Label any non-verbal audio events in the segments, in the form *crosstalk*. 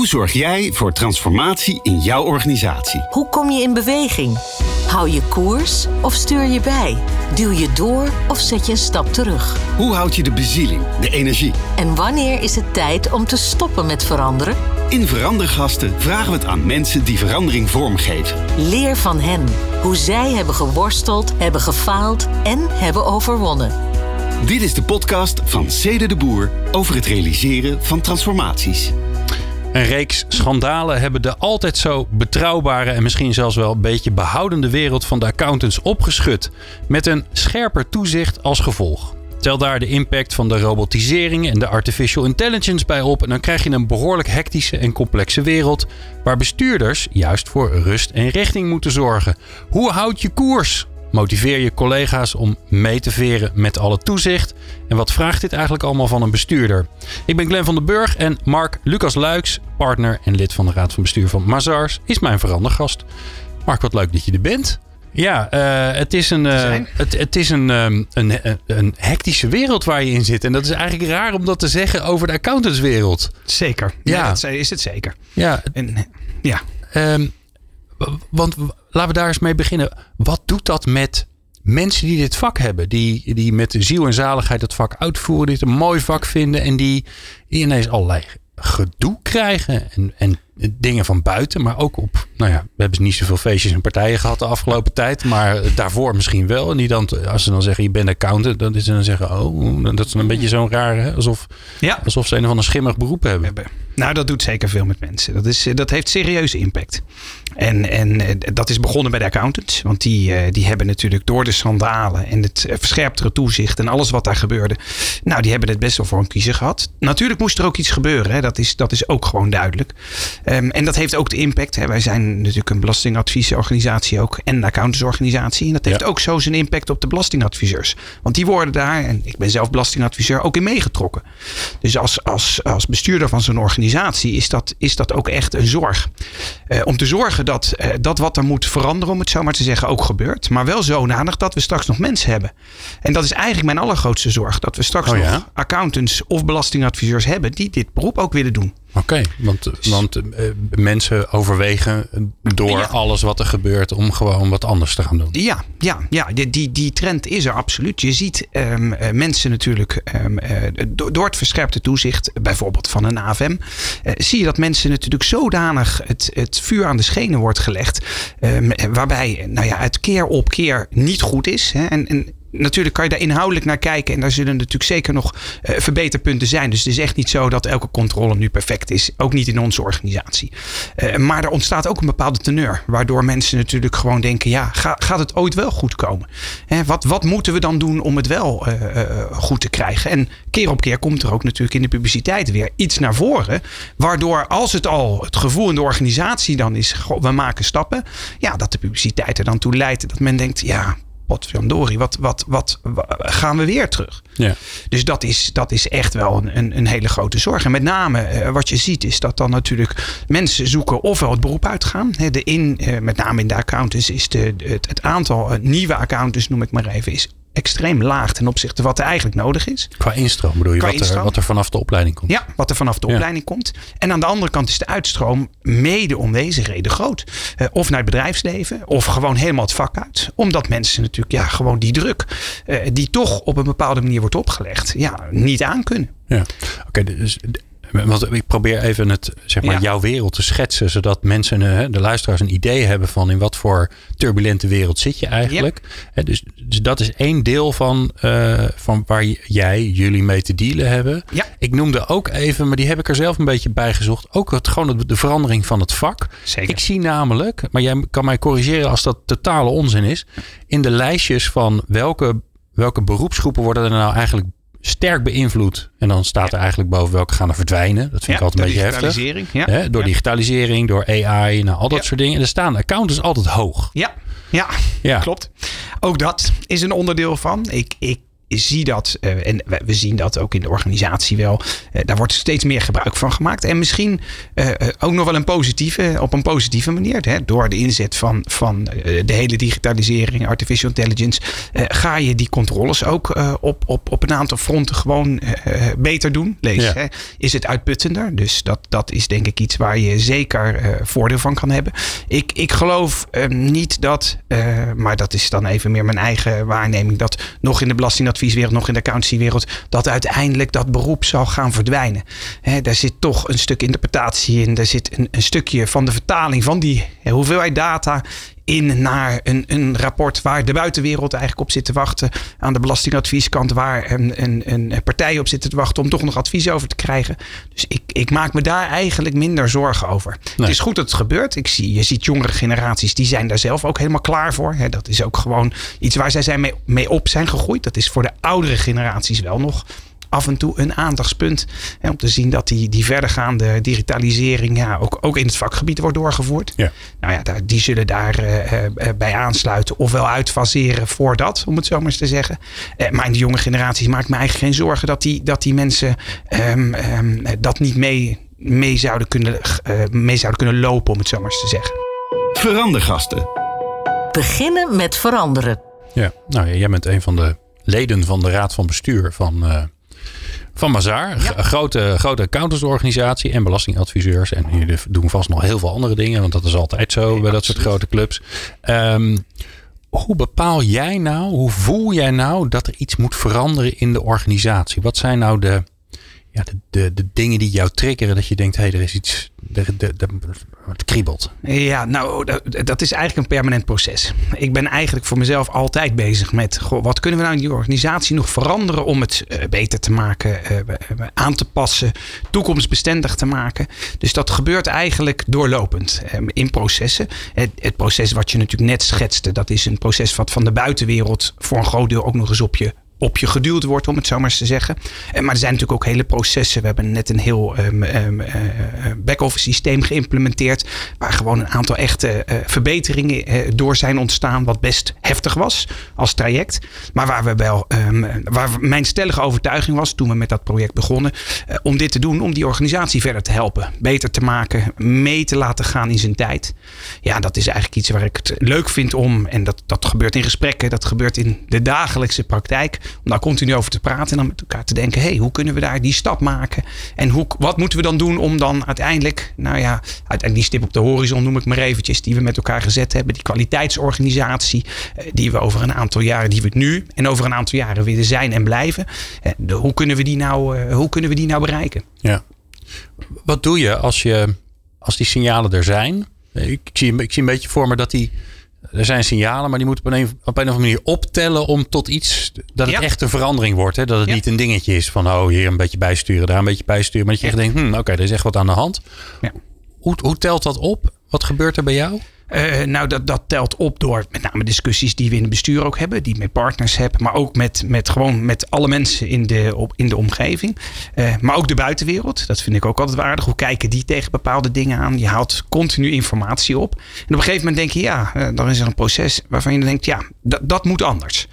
Hoe zorg jij voor transformatie in jouw organisatie? Hoe kom je in beweging? Hou je koers of stuur je bij? Duw je door of zet je een stap terug? Hoe houd je de bezieling, de energie? En wanneer is het tijd om te stoppen met veranderen? In Verandergasten vragen we het aan mensen die verandering vormgeven. Leer van hen hoe zij hebben geworsteld, hebben gefaald en hebben overwonnen. Dit is de podcast van Cede de Boer over het realiseren van transformaties. Een reeks schandalen hebben de altijd zo betrouwbare en misschien zelfs wel een beetje behoudende wereld van de accountants opgeschud. Met een scherper toezicht als gevolg. Tel daar de impact van de robotisering en de artificial intelligence bij op. En dan krijg je een behoorlijk hectische en complexe wereld. Waar bestuurders juist voor rust en richting moeten zorgen. Hoe houd je koers? Motiveer je collega's om mee te veren met alle toezicht. En wat vraagt dit eigenlijk allemaal van een bestuurder? Ik ben Glenn van den Burg en Mark Lucas Luiks, partner en lid van de Raad van Bestuur van Mazars, is mijn verandergast. Mark, wat leuk dat je er bent. Ja, uh, het is, een, uh, het, het, is een, um, een, een, hectische wereld waar je in zit. En dat is eigenlijk raar om dat te zeggen over de accountantswereld. Zeker. Ja, ja dat is het zeker. Ja. En, ja. Um, want laten we daar eens mee beginnen. Wat doet dat met mensen die dit vak hebben? Die, die met de ziel en zaligheid het vak uitvoeren, dit een mooi vak vinden en die, die ineens allerlei gedoe krijgen en, en dingen van buiten, maar ook op. Nou ja, we hebben niet zoveel feestjes en partijen gehad de afgelopen tijd, maar daarvoor misschien wel. En die dan, als ze dan zeggen je bent accountant, dan is ze dan zeggen, oh, dat is een beetje zo'n raar, alsof, ja. alsof ze een of ander schimmig beroep hebben. Nou, dat doet zeker veel met mensen. Dat, is, dat heeft serieuze impact. En, en eh, dat is begonnen bij de accountants. Want die, eh, die hebben natuurlijk door de schandalen en het eh, verscherptere toezicht en alles wat daar gebeurde. Nou, die hebben het best wel voor een kiezer gehad. Natuurlijk moest er ook iets gebeuren. Hè. Dat, is, dat is ook gewoon duidelijk. Um, en dat heeft ook de impact. Hè. Wij zijn natuurlijk een belastingadviesorganisatie ook en een accountantsorganisatie. En dat heeft ook zo zijn impact op de belastingadviseurs. Want die worden daar, en ik ben zelf belastingadviseur, ook in meegetrokken. Dus als, als, als bestuurder van zo'n organisatie is dat, is dat ook echt een zorg. Uh, om te zorgen dat, uh, dat wat er moet veranderen, om het zo maar te zeggen, ook gebeurt. Maar wel zodanig dat we straks nog mensen hebben. En dat is eigenlijk mijn allergrootste zorg. Dat we straks oh, nog ja? accountants of belastingadviseurs hebben die dit beroep ook willen doen. Oké, want, want uh, mensen overwegen door alles wat er gebeurt om gewoon wat anders te gaan doen. Ja, ja, ja die, die, die trend is er absoluut. Je ziet um, mensen natuurlijk um, uh, door het verscherpte toezicht, bijvoorbeeld van een AFM, zie je dat mensen natuurlijk zodanig het, het vuur aan de schenen wordt gelegd, um, waarbij nou ja, het keer op keer niet goed is. Hè, en, en natuurlijk kan je daar inhoudelijk naar kijken. En daar zullen natuurlijk zeker nog uh, verbeterpunten zijn. Dus het is echt niet zo dat elke controle nu perfect is. Ook niet in onze organisatie. Uh, maar er ontstaat ook een bepaalde teneur. Waardoor mensen natuurlijk gewoon denken: ja, ga, gaat het ooit wel goed komen? Hè, wat, wat moeten we dan doen om het wel uh, goed te krijgen? En keer op keer komt er ook natuurlijk in de publiciteit weer iets naar voren. Waardoor als het al het gevoel in de organisatie dan is: we maken stappen. Ja, dat de publiciteit er dan toe leidt dat men denkt: ja potverdorie, wat, wat, wat, wat gaan we weer terug? Ja. Dus dat is, dat is echt wel een, een, een hele grote zorg. En met name uh, wat je ziet is dat dan natuurlijk mensen zoeken ofwel het beroep uitgaan. De in, uh, met name in de accountants is de, het, het aantal uh, nieuwe accountants, noem ik maar even, is extreem laag ten opzichte wat er eigenlijk nodig is. Qua instroom bedoel je, wat er, wat er, vanaf de opleiding komt? Ja, wat er vanaf de opleiding komt. En aan de andere kant is de uitstroom mede om deze reden groot. Uh, of naar het bedrijfsleven, of gewoon helemaal het vak uit. Omdat mensen natuurlijk ja, gewoon die druk, uh, die toch op een bepaalde manier wordt opgelegd, ja, niet aan kunnen. Ja, oké, dus want ik probeer even het, zeg maar, jouw wereld te schetsen. Zodat mensen, eh, de luisteraars, een idee hebben van in wat voor turbulente wereld zit je eigenlijk. Dus, dus dat is één deel van, uh, van waar jij, jullie mee te dealen hebben. Ja. Ik noemde ook even, maar die heb ik er zelf een beetje bij gezocht. Ook het, gewoon de verandering van het vak. Zeker. Ik zie namelijk, maar jij kan mij corrigeren als dat totale onzin is. In de lijstjes van welke, welke beroepsgroepen worden er nou eigenlijk sterk beïnvloed. En dan staat er eigenlijk boven welke gaan er verdwijnen. Dat vind ik altijd een beetje heftig. Ja. door digitalisering, door AI, nou, al dat soort dingen. En er staan accountants altijd hoog. Ja, ja, ja. klopt. Ook dat is een onderdeel van. Ik, ik zie dat, uh, en we zien dat ook in de organisatie wel, uh, daar wordt steeds meer gebruik van gemaakt. En misschien uh, ook nog wel een positieve, op een positieve manier. Hè, door de inzet van, van de hele digitalisering, artificial intelligence, ga je die controles ook op, op, op een aantal fronten gewoon beter doen. Lees, ja. hè, is het uitputtender? Dus dat, dat is denk ik iets waar je zeker voordeel van kan hebben. Ik, ik geloof niet dat, maar dat is dan even meer mijn eigen waarneming, dat nog in de belastingadvieswereld, nog in de accountancywereld, dat uiteindelijk dat beroep zal gaan verdwijnen. He, daar zit toch een stuk interpretatie in. Daar zit een, een stukje van de vertaling van die hoeveelheid data in naar een, een rapport waar de buitenwereld eigenlijk op zit te wachten. Aan de belastingadvieskant waar een, een, een partij op zit te wachten om toch nog advies over te krijgen. Dus ik, ik maak me daar eigenlijk minder zorgen over. Het is goed dat het gebeurt. Ik zie, je ziet jongere generaties, die zijn daar zelf ook helemaal klaar voor. dat is ook gewoon iets waar zij zijn mee, mee op zijn gegroeid. Dat is voor de oudere generaties wel nog af en toe een aandachtspunt. En om te zien dat die, die verdergaande digitalisering ja, ook, ook in het vakgebied wordt doorgevoerd. Ja. Nou ja, daar, die zullen daar uh, bij aansluiten. Ofwel uitfaseren voor dat, om het zo maar eens te zeggen. Uh, maar in de jonge generaties maak ik me eigenlijk geen zorgen dat die, dat die mensen um, um, dat niet mee, mee, zouden kunnen, mee zouden kunnen lopen, om het zo maar eens te zeggen. Verandergasten. Beginnen met veranderen. Ja, nou ja, jij bent een van de leden van de raad van bestuur van van Mazaar, een grote, grote accountantsorganisatie en belastingadviseurs. En jullie doen vast nog heel veel andere dingen, want dat is altijd zo bij dat soort grote clubs. Um, hoe bepaal jij nou, hoe voel jij nou dat er iets moet veranderen in de organisatie? Wat zijn nou de, ja, de, de, dingen die jou triggeren dat je denkt, hé, hey, er is iets, de, het kriebelt. Ja, nou, dat, dat, is eigenlijk een permanent proces. Ik ben eigenlijk voor mezelf altijd bezig met, goh, wat kunnen we nou in die organisatie nog veranderen om het uh, beter te maken, uh, aan te passen, toekomstbestendig te maken. Dus dat gebeurt eigenlijk doorlopend uh, in processen. Het, het, proces wat je natuurlijk net schetste, dat is een proces wat van de buitenwereld voor een groot deel ook nog eens op je op je geduwd wordt, om het zo maar eens te zeggen. En, maar er zijn natuurlijk ook hele processen. We hebben net een heel um, um, uh, back-office systeem geïmplementeerd. Waar gewoon een aantal echte verbeteringen door zijn ontstaan. Wat best heftig was als traject. Maar waar we wel, um, waar mijn stellige overtuiging was toen we met dat project begonnen. om dit te doen, om die organisatie verder te helpen. Beter te maken, mee te laten gaan in zijn tijd. Ja, dat is eigenlijk iets waar ik het leuk vind om. En dat, dat gebeurt in gesprekken, dat gebeurt in de dagelijkse praktijk om daar continu over te praten en dan met elkaar te denken: hey, hoe kunnen we daar die stap maken? En hoe, wat moeten we dan doen om dan uiteindelijk, nou ja, uiteindelijk die stip op de horizon noem ik maar eventjes, die we met elkaar gezet hebben, die kwaliteitsorganisatie, eh, die we over een aantal jaren, die we nu en over een aantal jaren willen zijn en blijven. Eh, hoe, kunnen we die nou, eh, hoe kunnen we die nou bereiken? Ja. Wat doe je als, je, als die signalen er zijn? Ik zie, ik zie een beetje voor me dat die er zijn signalen, maar die moeten op een, op een of andere manier optellen om tot iets dat het echt een verandering wordt. Hè? Dat het niet een dingetje is van oh, hier een beetje bijsturen, daar een beetje bijsturen. Maar dat je echt denkt, hm, oké, er is echt wat aan de hand. Hoe, hoe telt dat op? Wat gebeurt er bij jou? Uh, nou, dat, dat telt op door met name discussies die we in het bestuur ook hebben, die met partners hebben, maar ook met, met gewoon met alle mensen in de, op, in de omgeving. Uh, maar ook de buitenwereld. Dat vind ik ook altijd waardig. Hoe kijken die tegen bepaalde dingen aan? Je haalt continu informatie op. En op een gegeven moment denk je, ja, uh, dan is er een proces waarvan je denkt, ja, dat, moet anders.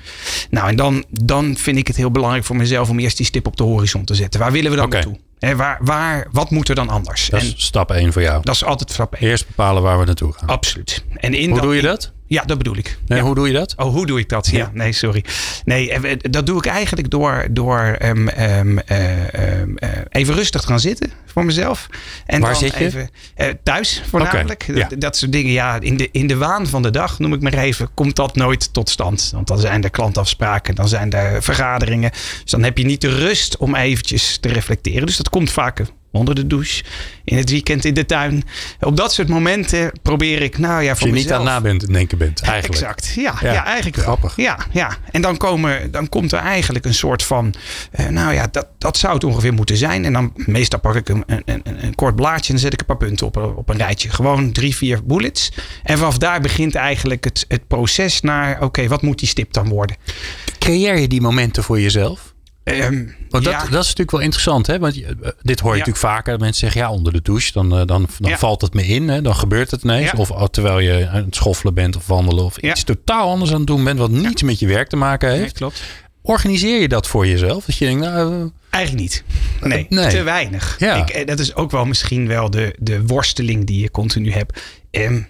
Nou, en dan, dan vind ik het heel belangrijk voor mezelf om eerst die stip op de horizon te zetten. Waar willen we dan okay. naartoe? He, waar, waar, wat moet er dan anders? Dat is en, stap 1 voor jou. Dat is altijd stap 1. Eerst bepalen waar we naartoe gaan. Absoluut. En in Hoe doe je dat? Ja, dat bedoel ik. Nee, ja. Hoe doe je dat? Oh, hoe doe ik dat? Ja, ja. nee, sorry. Nee, dat doe ik eigenlijk door, door um, um, uh, um, even rustig te gaan zitten voor mezelf. En Waar dan zit je? Even, uh, thuis voornamelijk. Okay, ja. dat, dat, soort dingen. Ja, in de, in de waan van de dag, noem ik maar even, komt dat nooit tot stand. Want dan zijn er klantafspraken, dan zijn er vergaderingen. Dus dan heb je niet de rust om eventjes te reflecteren. Dus dat komt vaker onder de douche, in het weekend in de tuin. Op dat soort momenten probeer ik, nou ja, voor Als je mezelf... niet aan na bent in denken bent, eigenlijk. Exact, ja, ja. ja eigenlijk wel. Grappig. Ja, ja. En dan, komen, dan komt er eigenlijk een soort van, uh, nou ja, dat, dat zou het ongeveer moeten zijn. En dan meestal pak ik een, een, een, een kort blaadje en dan zet ik een paar punten op, op een rijtje. Gewoon drie, vier bullets. En vanaf daar begint eigenlijk het, het proces naar, oké, okay, wat moet die stip dan worden? Creëer je die momenten voor jezelf? Um, Want dat, ja. dat is natuurlijk wel interessant. Hè? Want je, dit hoor je Ja. natuurlijk vaker. Mensen zeggen, ja, onder de douche. Dan, eh, dan, dan Ja. valt het me in. Hè? Dan gebeurt het ineens. Of oh, terwijl je aan het schoffelen bent of wandelen. Of iets totaal anders aan het doen bent. Wat niets met je werk te maken Nee, heeft. klopt. Organiseer je dat voor jezelf? Dat je denkt, nou, eh, Eigenlijk niet. Nee, *laughs* Nee. te weinig. Ja. Ik, eh, dat is ook wel misschien wel de, de worsteling die je continu hebt. Ehm,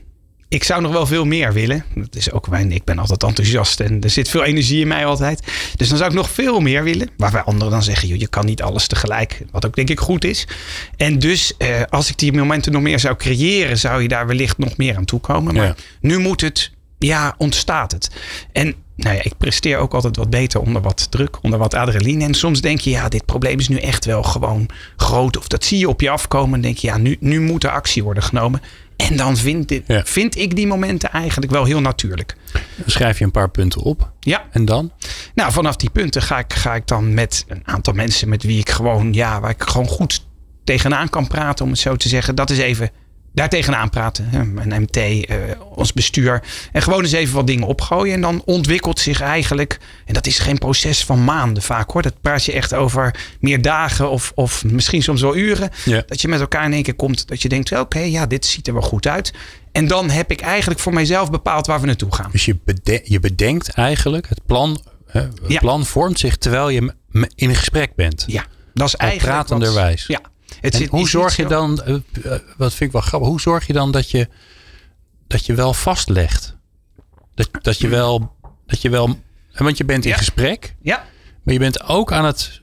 ik zou nog wel veel meer willen. Dat is ook mijn, ik ben altijd enthousiast en er zit veel energie in mij altijd. Dus dan zou ik nog veel meer willen. Waarbij anderen dan zeggen, joh, je kan niet alles tegelijk. Wat ook denk ik goed is. En dus eh, als ik die momenten nog meer zou creëren, zou je daar wellicht nog meer aan toekomen. Maar Ja. nu moet het, ja, ontstaat het. En nou ja, ik presteer ook altijd wat beter onder wat druk, onder wat adrenaline. En soms denk je, ja, dit probleem is nu echt wel gewoon groot. Of dat zie je op je afkomen. En denk je, ja, nu, nu moet er actie worden genomen. En dan vind, dit, Ja. vind ik die momenten eigenlijk wel heel natuurlijk. dan schrijf je een paar punten op. Ja, En dan? nou, vanaf die punten ga ik, ga ik dan met een aantal mensen met wie ik gewoon, ja, waar ik gewoon goed tegenaan kan praten, om het zo te zeggen. Dat is even daar tegenaan praten. hè. Mijn MT, eh, ons bestuur. En gewoon eens even wat dingen opgooien. En dan ontwikkelt zich eigenlijk, en dat is geen proces van maanden vaak hoor. Dat praat je echt over meer dagen of, of misschien soms wel uren. Ja. Dat je met elkaar in één keer komt. Dat je denkt, oké, ja, dit ziet er wel goed uit. En dan heb ik eigenlijk voor mijzelf bepaald waar we naartoe gaan. Dus je, bede- je bedenkt eigenlijk, het plan, hè, het Ja. plan vormt zich terwijl je in een gesprek bent. Ja, dat is eigenlijk. wat- pratenderwijs. Ja. Het En zit- hoe zorg je dan, eh, eh, wat vind ik wel grappig, hoe zorg je dan dat je, dat je wel vastlegt? Dat, dat je wel, dat je wel, hè, want je bent in Ja. gesprek, Ja. maar je bent ook aan het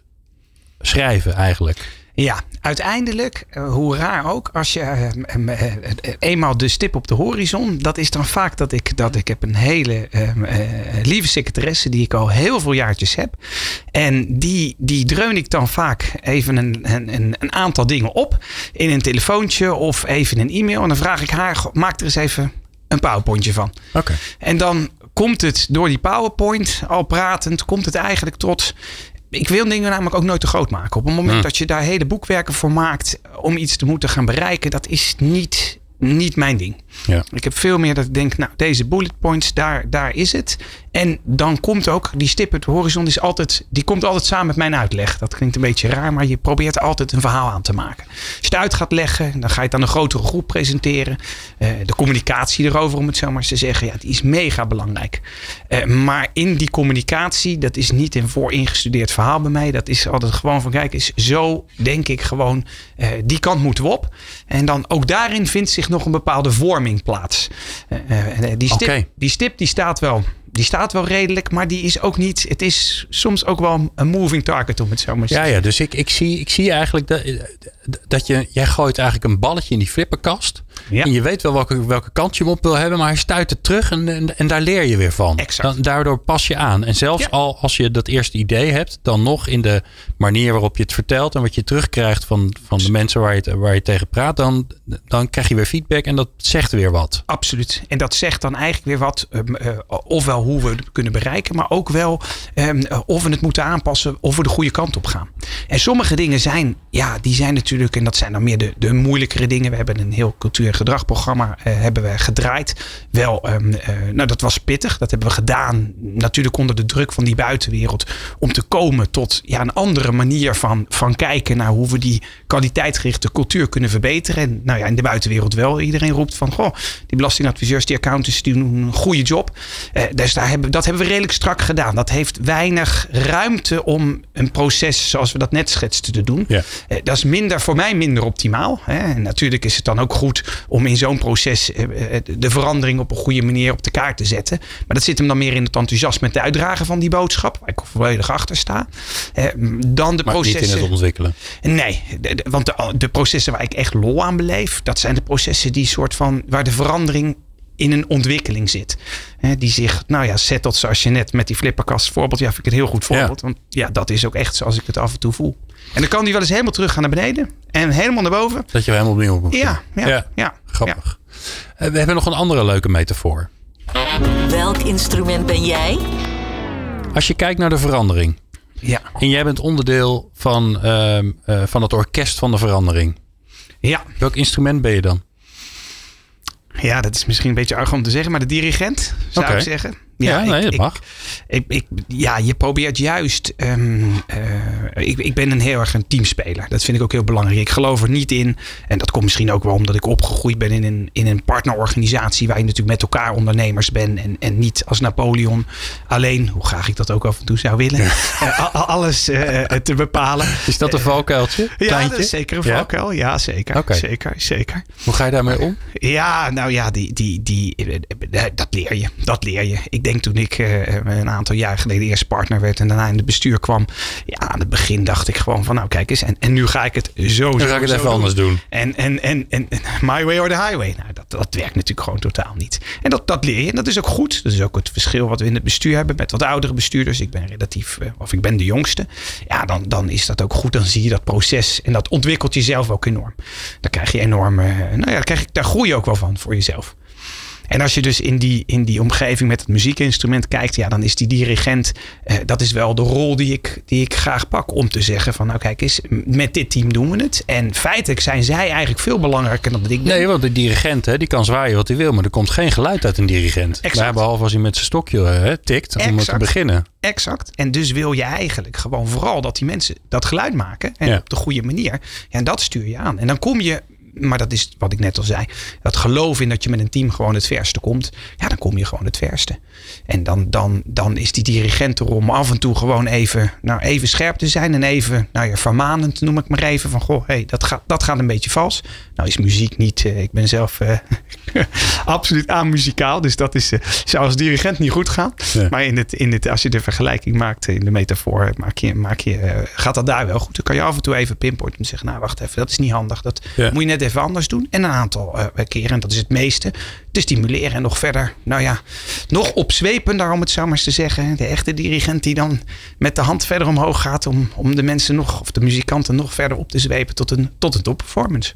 schrijven eigenlijk. Ja, uiteindelijk, eh, hoe raar ook, als je eh, eh, eenmaal de stip op de horizon, dat is dan vaak dat ik, dat ik heb een hele lieve secretaresse die ik al heel veel jaartjes heb. En die, die dreun ik dan vaak even een, een, een- aantal dingen op in een telefoontje of even een e-mail. En dan vraag ik haar, "Goh, maak er eens even een powerpointje van. Oké. En dan komt het door die PowerPoint, al pratend, komt het eigenlijk tot. Ik wil dingen namelijk ook nooit te groot maken. Op het moment dat je daar hele boekwerken voor maakt om iets te moeten gaan bereiken, dat is niet, niet mijn ding. Ja. Ik heb veel meer dat ik denk, nou, deze bullet points, daar, daar is het. En dan komt ook die stip de horizon, is altijd, die komt altijd samen met mijn uitleg. Dat klinkt een beetje raar, maar je probeert altijd een verhaal aan te maken. Als je het uit gaat leggen, dan ga je het aan een grotere groep presenteren. Eh, de communicatie erover, om het zo maar eens te zeggen, ja, die is mega belangrijk. Eh, maar in die communicatie, dat is niet een vooringestudeerd verhaal bij mij. Dat is altijd gewoon van, kijk, is zo denk ik gewoon, eh, die kant moeten we op. En dan ook daarin vindt zich nog een bepaalde vorming plaats. Die, stip, die stip die staat wel. Die staat wel redelijk, maar die is ook niet. Het is soms ook wel een moving target, om het zo maar te Ja, zeggen. ja, dus ik, ik, zie, ik zie eigenlijk dat, dat je, jij gooit eigenlijk een balletje in die flipperkast. Ja. En je weet wel welke, welke kant je hem op wil hebben, maar hij stuit het terug en, en, en daar leer je weer van. Dan, daardoor pas je aan. En zelfs Ja. al als je dat eerste idee hebt, dan nog in de manier waarop je het vertelt en wat je terugkrijgt van, van de mensen waar je, waar je tegen praat, dan, dan krijg je weer feedback en dat zegt weer wat. Absoluut. En dat zegt dan eigenlijk weer wat, ehm, eh, ofwel hoe we het kunnen bereiken, maar ook wel ehm, eh, of we het moeten aanpassen, of we de goede kant op gaan. En sommige dingen zijn, ja, die zijn natuurlijk, en dat zijn dan meer de, de moeilijkere dingen. We hebben een heel cultuur- en gedragprogramma eh, hebben we gedraaid. Wel, ehm, eh, nou dat was pittig. Dat hebben we gedaan, natuurlijk onder de druk van die buitenwereld, om te komen tot ja, een andere manier van, van kijken naar hoe we die kwaliteitsgerichte cultuur kunnen verbeteren. En nou ja, in de buitenwereld wel. Iedereen roept van, goh, die belastingadviseurs, die accountants, die doen een goede job. Eh, dus daar hebben, dat hebben we redelijk strak gedaan. Dat heeft weinig ruimte om een proces zoals we dat net schetsten te doen. Ja. Dat is minder, voor mij minder optimaal. Hè. En natuurlijk is het dan ook goed om in zo'n proces eh, eh, de verandering op een goede manier op de kaart te zetten. Maar dat zit hem dan meer in het enthousiasme met de uitdragen van die boodschap. Waar ik volledig achter sta. Eh, dan de Maar niet processen. in het ontwikkelen. Nee, want de, de processen waar ik echt lol aan beleef, dat zijn de processen die soort van waar de verandering in een ontwikkeling zit. Hè, die zich, nou ja, settelt zoals je net met die flipperkast voorbeeld. Ja, vind ik een heel goed voorbeeld. Want ja, dat is ook echt zoals ik het af en toe voel. En dan kan die wel eens helemaal terug gaan naar beneden en helemaal naar boven. Dat je helemaal opnieuw op moet Ja, ja, ja. ja. Grappig. Eh, We hebben nog een andere leuke metafoor. Welk instrument ben jij? Als je kijkt naar de verandering. Ja, En jij bent onderdeel van, ehm, eh, van het orkest van de verandering. ja. Welk instrument ben je dan? Ja, dat is misschien een beetje arg om te zeggen, maar de dirigent zou ik zeggen. Ja, nee, ik- dat mag. Ik, ik, ja, je probeert juist. ehm, eh, ik, ik ben een heel erg een teamspeler. Dat vind ik ook heel belangrijk. Ik geloof er niet in. En dat komt misschien ook wel omdat ik opgegroeid ben in een, in een partnerorganisatie. Waar je natuurlijk met elkaar ondernemers bent. En, en niet als Napoleon alleen. Hoe graag ik dat ook af en toe zou willen. eh, alles eh, te bepalen. Is dat een valkuiltje? Ja, dat is zeker een Ja? valkuil. Ja, zeker. Zeker, zeker. Hoe ga je daarmee om? Ja, nou ja, die, die, die, dat leer je. Dat leer je. Ik denk toen ik eh, een aantal jaar geleden eerst partner werd en daarna in het bestuur kwam. Ja, aan het begin dacht ik gewoon van nou kijk eens. En, en nu ga ik het zo Dan ga ik het even anders doen. En, en, en, en my way or the highway. Nou, dat, dat werkt natuurlijk gewoon totaal niet. En dat, dat leer je. En dat is ook goed. Dat is ook het verschil wat we in het bestuur hebben met wat oudere bestuurders. Ik ben relatief, eh, of ik ben de jongste. Ja, dan, dan is dat ook goed. Dan zie je dat proces. En dat ontwikkelt jezelf ook enorm. Dan krijg je enorm, eh, nou ja, daar, krijg je, daar groei je ook wel van voor jezelf. En als je dus in die, in die omgeving met het muziekinstrument kijkt, ja, dan is die dirigent, eh, dat is wel de rol die ik, die ik graag pak. Om te zeggen van, nou kijk eens, met dit team doen we het. En feitelijk zijn zij eigenlijk veel belangrijker dan dat ik ben. Nee, want de dirigent hè, die kan zwaaien wat hij wil, maar er komt geen geluid uit een dirigent. Exact. Maar behalve als hij met zijn stokje eh, hè, tikt om te beginnen. Exact. En dus wil je eigenlijk gewoon vooral dat die mensen dat geluid maken. En Ja. op de goede manier. Ja, en dat stuur je aan. En dan kom je, maar dat is wat ik net al zei. Dat geloof in dat je met een team gewoon het verste komt. Ja, dan kom je gewoon het verste. En dan, dan, dan is die dirigent er om af en toe gewoon even, nou, even scherp te zijn. En even, nou ja, vermanend noem ik maar even. Van, goh, hey, dat, gaat, dat gaat een beetje vals. Nou is muziek niet, eh, ik ben zelf eh, *laughs* absoluut amuzikaal. Dus dat is, eh, zou als dirigent niet goed gaan. Ja. Maar in het, in het, als je de vergelijking maakt in de metafoor, maak je, maak je, gaat dat daar wel goed. Dan kan je af en toe even pinpointen en zeggen, nou wacht even, dat is niet handig. Dat Ja. moet je net even anders doen. En een aantal eh, keren, en dat is het meeste, te stimuleren en nog verder, nou ja, nog opzwepender om het zo maar eens te zeggen. De echte dirigent die dan met de hand verder omhoog gaat om, om de mensen nog, of de muzikanten nog verder op te zwepen tot een, tot een topperformance.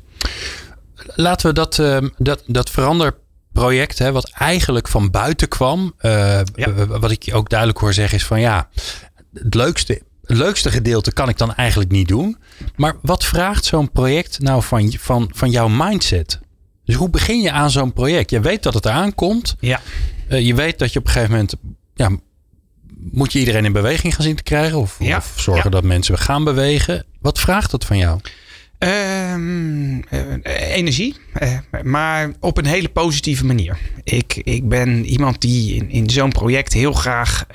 Laten we dat, ehm, dat, dat veranderproject, hè, wat eigenlijk van buiten kwam. eh, Ja. Wat ik je ook duidelijk hoor zeggen is van ja, het leukste, leukste gedeelte kan ik dan eigenlijk niet doen. Maar wat vraagt zo'n project nou van, van, van jouw mindset? Dus hoe begin je aan zo'n project? Je weet dat het eraan komt. Ja. Eh, je weet dat je op een gegeven moment. Ja, moet je iedereen in beweging gaan zien te krijgen? Of, Ja, of zorgen ja. dat mensen gaan bewegen? Wat vraagt dat van jou? Ehm, eh, energie, eh, maar op een hele positieve manier. Ik, ik ben iemand die in, in zo'n project heel graag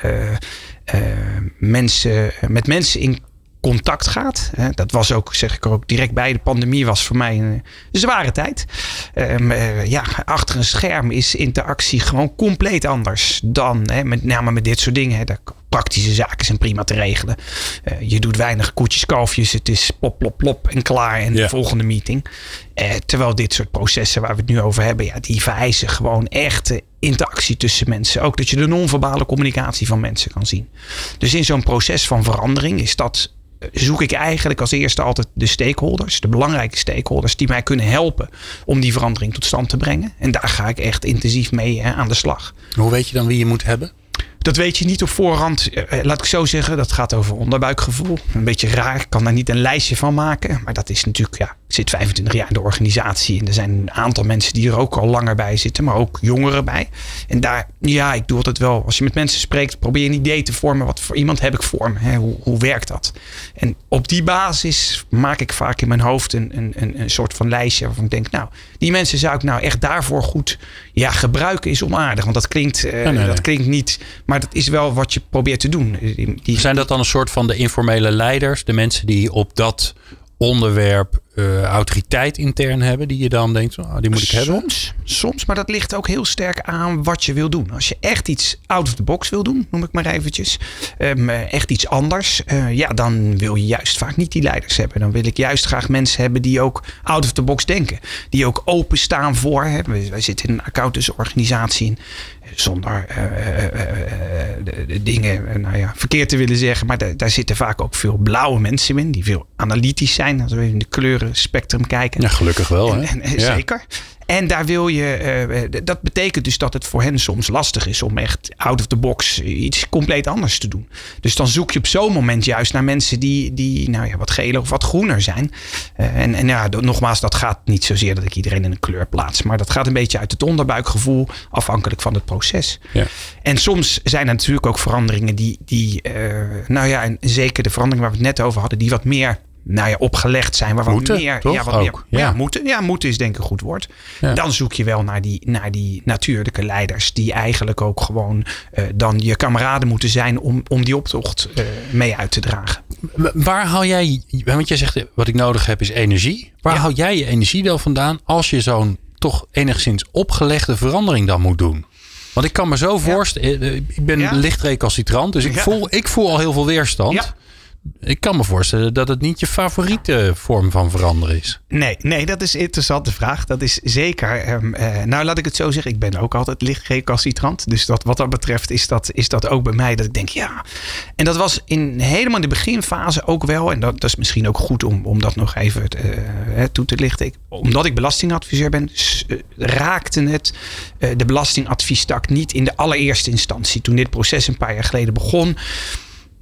mensen, met mensen in contact gaat. Eh, dat was ook, zeg ik er ook direct bij, de pandemie was voor mij een, zware tijd. Ehm, eh, ja, achter een scherm is interactie gewoon compleet anders dan hè, met name met dit soort dingen. Hè, praktische zaken zijn prima te regelen. Eh, je doet weinig koetjes, kalfjes. Het is plop, plop, plop en klaar. En de volgende meeting. Eh, terwijl dit soort processen waar we het nu over hebben, ja, die vereisen gewoon echte interactie tussen mensen. Ook dat je de non-verbale communicatie van mensen kan zien. Dus in zo'n proces van verandering is dat eh, zoek ik eigenlijk als eerste altijd de stakeholders, de belangrijke stakeholders die mij kunnen helpen om die verandering tot stand te brengen. En daar ga ik echt intensief mee hè, aan de slag. Hoe weet je dan wie je moet hebben? Dat weet je niet op voorhand. Eh, Laat ik zo zeggen, dat gaat over onderbuikgevoel. Een beetje raar, ik kan daar niet een lijstje van maken. Maar dat is natuurlijk, ja, zit 25 jaar in de organisatie. En er zijn een aantal mensen die er ook al langer bij zitten, maar ook jongeren bij. En daar, ja, ik doe altijd wel, als je met mensen spreekt, probeer een idee te vormen. Wat voor iemand heb ik voor me? Hè? Hoe, hoe werkt dat? En op die basis maak ik vaak in mijn hoofd een, een, een, een soort van lijstje waarvan ik denk, nou, die mensen zou ik nou echt daarvoor goed ja, gebruiken is onaardig. Want dat klinkt, eh, nee, nee. dat klinkt niet, maar dat is wel wat je probeert te doen. Die, die- Zijn dat dan een soort van de informele leiders? De mensen die op dat onderwerp eh, autoriteit intern hebben? Die je dan denkt, oh, die moet ik hebben? Soms, maar dat ligt ook heel sterk aan wat je wil doen. Als je echt iets out of the box wil doen, noem ik maar eventjes. ehm, eh, echt iets anders. eh, ja, dan wil je juist vaak niet die leiders hebben. Dan wil ik juist graag mensen hebben die ook out of the box denken. Die ook openstaan voor. Hè. Wij, zitten in een accountantsorganisatie. en Zonder eh, eh, eh, dingen nou ja, verkeerd te willen zeggen. Maar daar, zitten vaak ook veel blauwe mensen in. Die veel analytisch zijn. Als we in de kleurenspectrum kijken. Ja, gelukkig wel. Hè? En, Ja. Zeker. En daar wil je, uh, dat betekent dus dat het voor hen soms lastig is om echt out of the box iets compleet anders te doen. Dus dan zoek je op zo'n moment juist naar mensen die, die nou ja, wat geler of wat groener zijn. Uh, en, en ja, nogmaals, dat gaat niet zozeer dat ik iedereen in een kleur plaats, maar dat gaat een beetje uit het onderbuikgevoel, afhankelijk van het proces. Ja. En soms zijn er natuurlijk ook veranderingen die, die uh, nou ja, en zeker de verandering waar we het net over hadden, die wat meer nou ja, opgelegd zijn. Waar moeten, meer, toch? Ja, wat meer, ja. ja. moeten. Ja, moeten is denk ik een goed woord. Ja. Dan zoek je wel naar die, naar die natuurlijke leiders. Die eigenlijk ook gewoon eh, dan je kameraden moeten zijn om, om die optocht eh, mee uit te dragen. Waar haal jij, want jij zegt wat ik nodig heb is energie. Waar haal jij je energie wel vandaan als je zo'n toch enigszins opgelegde verandering dan moet doen? Want ik kan me zo voorstellen, eh, ik ben licht recalcitrant, dus ik, voel, ik voel al heel veel weerstand. Ik kan me voorstellen dat het niet je favoriete vorm van veranderen is. Nee, nee, dat is een interessante vraag. Dat is zeker. ehm, eh, nou, laat ik het zo zeggen. Ik ben ook altijd licht recalcitrant. Dus dat, wat dat betreft is dat, is dat ook bij mij dat ik denk, ja. En dat was in helemaal de beginfase ook wel. En dat, dat is misschien ook goed om, om dat nog even hè, toe te lichten. Ik, omdat ik belastingadviseur ben, eh, raakte het de belastingadviestak niet in de allereerste instantie. Toen dit proces een paar jaar geleden begon.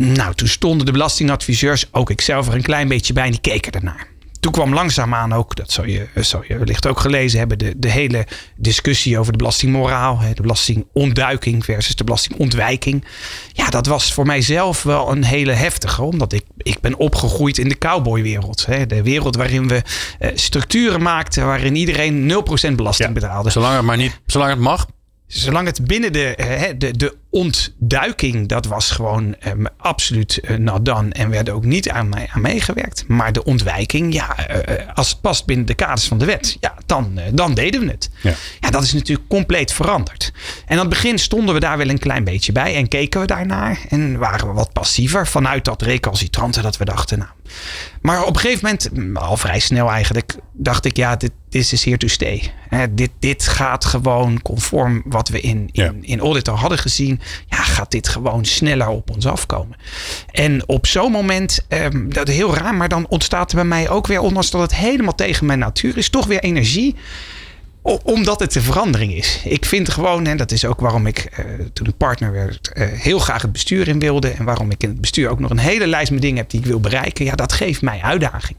Nou, toen stonden de belastingadviseurs, ook ik zelf er een klein beetje bij, en die keken ernaar. Toen kwam langzaamaan ook, dat zou je, zou je wellicht ook gelezen hebben, de, de hele discussie over de belastingmoraal, de belastingontduiking versus de belastingontwijking. Ja, dat was voor mijzelf wel een hele heftige, omdat ik, ik ben opgegroeid in de cowboywereld. Hè, de wereld waarin we eh, structuren maakten waarin iedereen 0% belasting betaalde. Zolang het maar niet, zolang het mag. Zolang het binnen de, eh, de, de ontduiking, dat was gewoon ehm, absoluut eh, not done. En werd ook niet aan, mij, aan meegewerkt. Maar de ontwijking, ja, eh, eh, als het past binnen de kaders van de wet, ja, dan, dan deden we het. Ja. Ja, dat is natuurlijk compleet veranderd. En aan het begin stonden we daar wel een klein beetje bij en keken we daarnaar. En waren we wat passiever vanuit dat recalcitrante dat we dachten, nou. Maar op een gegeven moment, mm, al vrij snel eigenlijk, dacht ik, ja, dit, dit is here to stay. Hè, dit, dit gaat gewoon conform wat we in, in, Ja. in audit al hadden gezien. Ja, gaat dit gewoon sneller op ons afkomen. En op zo'n moment, ehm, dat is heel raar, maar dan ontstaat er bij mij ook weer, ondanks dat het helemaal tegen mijn natuur is, toch weer energie. Omdat het de verandering is. Ik vind gewoon, en dat is ook waarom ik eh, toen ik partner werd, eh, heel graag het bestuur in wilde. En waarom ik in het bestuur ook nog een hele lijst met dingen heb die ik wil bereiken. Ja, dat geeft mij uitdaging.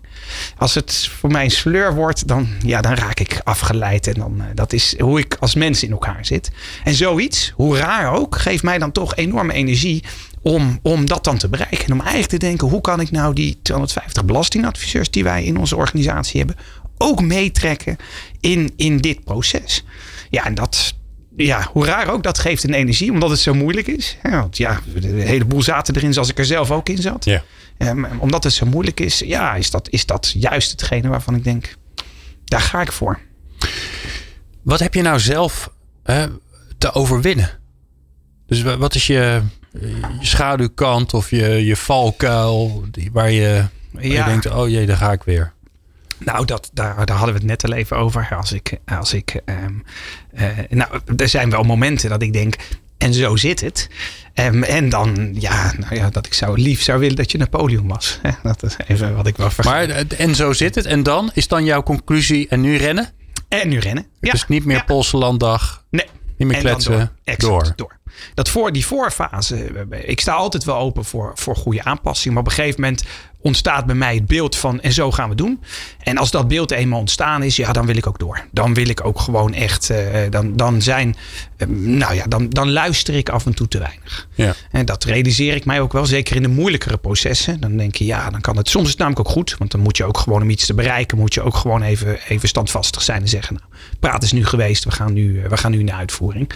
Als het voor mij een sleur wordt, dan, ja, dan raak ik afgeleid. En dan, eh, dat is hoe ik als mens in elkaar zit. En zoiets, hoe raar ook, geeft mij dan toch enorme energie om, om dat dan te bereiken. En om eigenlijk te denken, hoe kan ik nou die 250 belastingadviseurs die wij in onze organisatie hebben, ook meetrekken in, in dit proces. Ja, en dat, ja, hoe raar ook, dat geeft een energie, omdat het zo moeilijk is. Ja, want ja, de hele boel zaten erin zoals ik er zelf ook in zat. Ja. Ehm, omdat het zo moeilijk is, ja, is dat, is dat juist hetgene waarvan ik denk, daar ga ik voor. Wat heb je nou zelf hè, te overwinnen? Dus wa- wat is je, je schaduwkant of je, je valkuil die, waar, je, waar je denkt, oh jee, daar ga ik weer. Nou, dat, daar, daar hadden we het net al even over. Als ik, als ik, ehm, eh, nou, er zijn wel momenten dat ik denk, en zo zit het. Ehm, en dan, ja, nou ja, dat ik zou lief zou willen dat je Napoleon was. *laughs* Dat is even wat ik wel vergeet. Maar eh, en zo zit het. En dan is dan jouw conclusie en nu rennen? En nu rennen. Ja. Dus niet meer Ja. Poolse landdag. Nee. Niet meer En kletsen. Door. Exact, Door. door. Dat voor die voorfase, eh, ik sta altijd wel open voor, voor goede aanpassing. Maar op een gegeven moment ontstaat bij mij het beeld van en zo gaan we doen. En als dat beeld eenmaal ontstaan is, ja, dan wil ik ook door. Dan wil ik ook gewoon echt, eh, dan, dan zijn, eh, nou ja, dan, dan luister ik af en toe te weinig. Ja. En dat realiseer ik mij ook wel, zeker in de moeilijkere processen. Dan denk je, ja, dan kan het. Soms is het namelijk ook goed, want dan moet je ook gewoon om iets te bereiken, moet je ook gewoon even, even standvastig zijn en zeggen, nou, praat is nu geweest, we gaan nu, eh, we gaan nu in de uitvoering.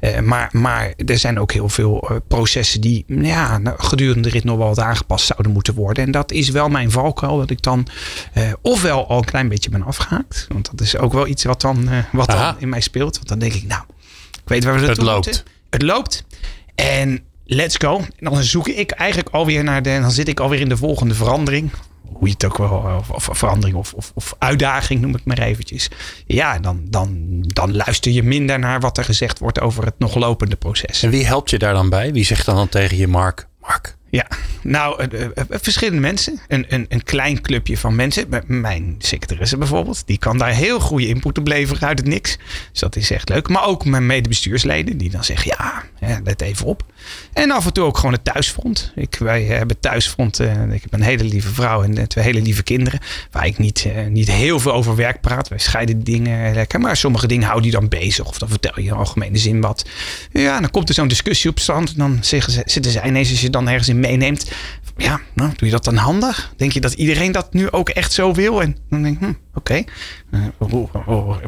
Eh, maar, maar er zijn ook heel veel eh, processen die ja, nou, gedurende de rit nog wel wat aangepast zouden moeten worden. En dat is wel mijn valkuil, dat ik dan eh, ofwel al een klein beetje ben afgehaakt. Want dat is ook wel iets wat dan, eh, wat dan in mij speelt. Want dan denk ik, nou, ik weet waar we Het naartoe loopt. moeten. Het loopt. En let's go. En dan zoek ik eigenlijk alweer naar de. Dan zit ik alweer in de volgende verandering. Hoe je het ook wel. Of, of verandering of, of, of uitdaging noem ik maar eventjes. Ja, dan, dan, dan luister je minder naar wat er gezegd wordt over het nog lopende proces. En wie helpt je daar dan bij? Wie zegt dan, dan tegen je, Mark? Mark, Ja, nou, uh, uh, verschillende mensen. Een, een, een klein clubje van mensen. Mijn secretaresse bijvoorbeeld. Die kan daar heel goede input op leveren uit het niks. Dus dat is echt leuk. Maar ook mijn medebestuursleden. Die dan zeggen, ja, let even op. En af en toe ook gewoon het thuisfront. Ik, wij hebben thuisfront. Ik heb een hele lieve vrouw en twee hele lieve kinderen. Waar ik niet, niet heel veel over werk praat. Wij scheiden dingen lekker. Maar sommige dingen houden die dan bezig. Of dan vertel je in algemene zin wat. Ja, dan komt er zo'n discussie op stand. Dan zeggen ze, zitten zij ineens als je dan ergens in meeneemt. Ja, nou, doe je dat dan handig? Denk je dat iedereen dat nu ook echt zo wil? En dan denk ik, hm, oké. Uh,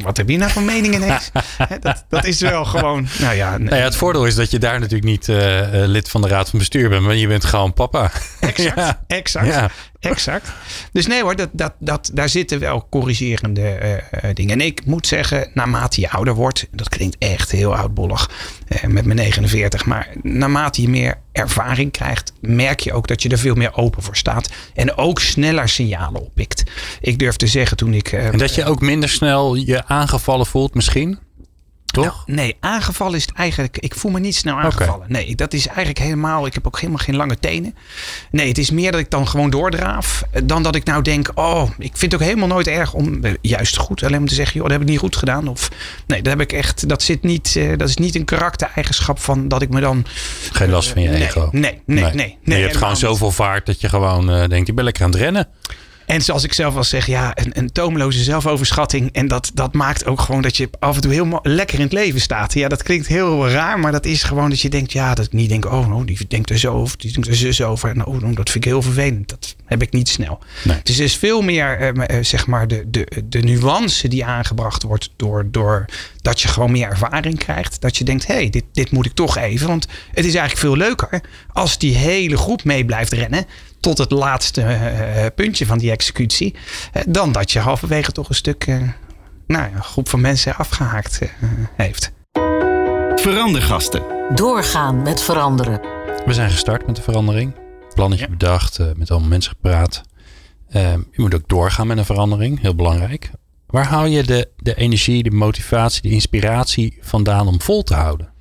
wat heb je nou voor mening ineens? *laughs* dat, dat is wel gewoon, nou ja. Nou ja. Het voordeel is dat je daar natuurlijk niet uh, lid van de raad van bestuur bent. Maar je bent gewoon papa. Exact, *laughs* ja. exact. Ja. Exact. Dus nee hoor, dat, dat, dat, daar zitten wel corrigerende uh, dingen. En ik moet zeggen, naarmate je ouder wordt, dat klinkt echt heel oudbollig uh, met mijn 49, maar naarmate je meer ervaring krijgt, merk je ook dat je er veel meer open voor staat. En ook sneller signalen oppikt. Ik durf te zeggen toen ik. en dat je ook minder snel je aangevallen voelt, misschien? Toch? Nou, nee, aangevallen is het eigenlijk. Ik voel me niet snel aangevallen. Nee, dat is eigenlijk helemaal. Ik heb ook helemaal geen lange tenen. Nee, het is meer dat ik dan gewoon doordraaf. Dan dat ik nou denk. Oh, ik vind het ook helemaal nooit erg om. Eh, juist goed. Alleen om te zeggen. Joh, dat heb ik niet goed gedaan. Of nee, dat heb ik echt. Dat zit niet. Uh, dat is niet een karaktereigenschap van dat ik me dan. Geen last van je nee, ego. Nee, nee, nee. nee, nee je hebt gewoon zoveel vaart dat je gewoon uh, denkt. Ik ben lekker aan het rennen. En zoals ik zelf al zeg, ja, een, een toomloze zelfoverschatting. En dat, dat maakt ook gewoon dat je af en toe heel lekker in het leven staat. Ja, dat klinkt heel raar, maar dat is gewoon dat je denkt, ja, dat ik niet denk, oh, oh die denkt er zo of die denkt er zus over. En oh, dat vind ik heel vervelend. Dat heb ik niet snel. Nee. Dus er is veel meer, uh, zeg maar, de, de, de nuance die aangebracht wordt door, door dat je gewoon meer ervaring krijgt. Dat je denkt, hé, hey, dit, dit moet ik toch even. Want het is eigenlijk veel leuker als die hele groep mee blijft rennen tot het laatste uh, puntje van die executie. Uh, dan dat je halverwege toch een stuk, uh, nou ja, een groep van mensen afgehaakt heeft. Verandergasten. Doorgaan met veranderen. We zijn gestart met de verandering. Plannetje ja. bedacht, met allemaal mensen gepraat. je moet ook doorgaan met een verandering, heel belangrijk. Waar haal je de, de energie, de motivatie, de inspiratie vandaan om vol te houden?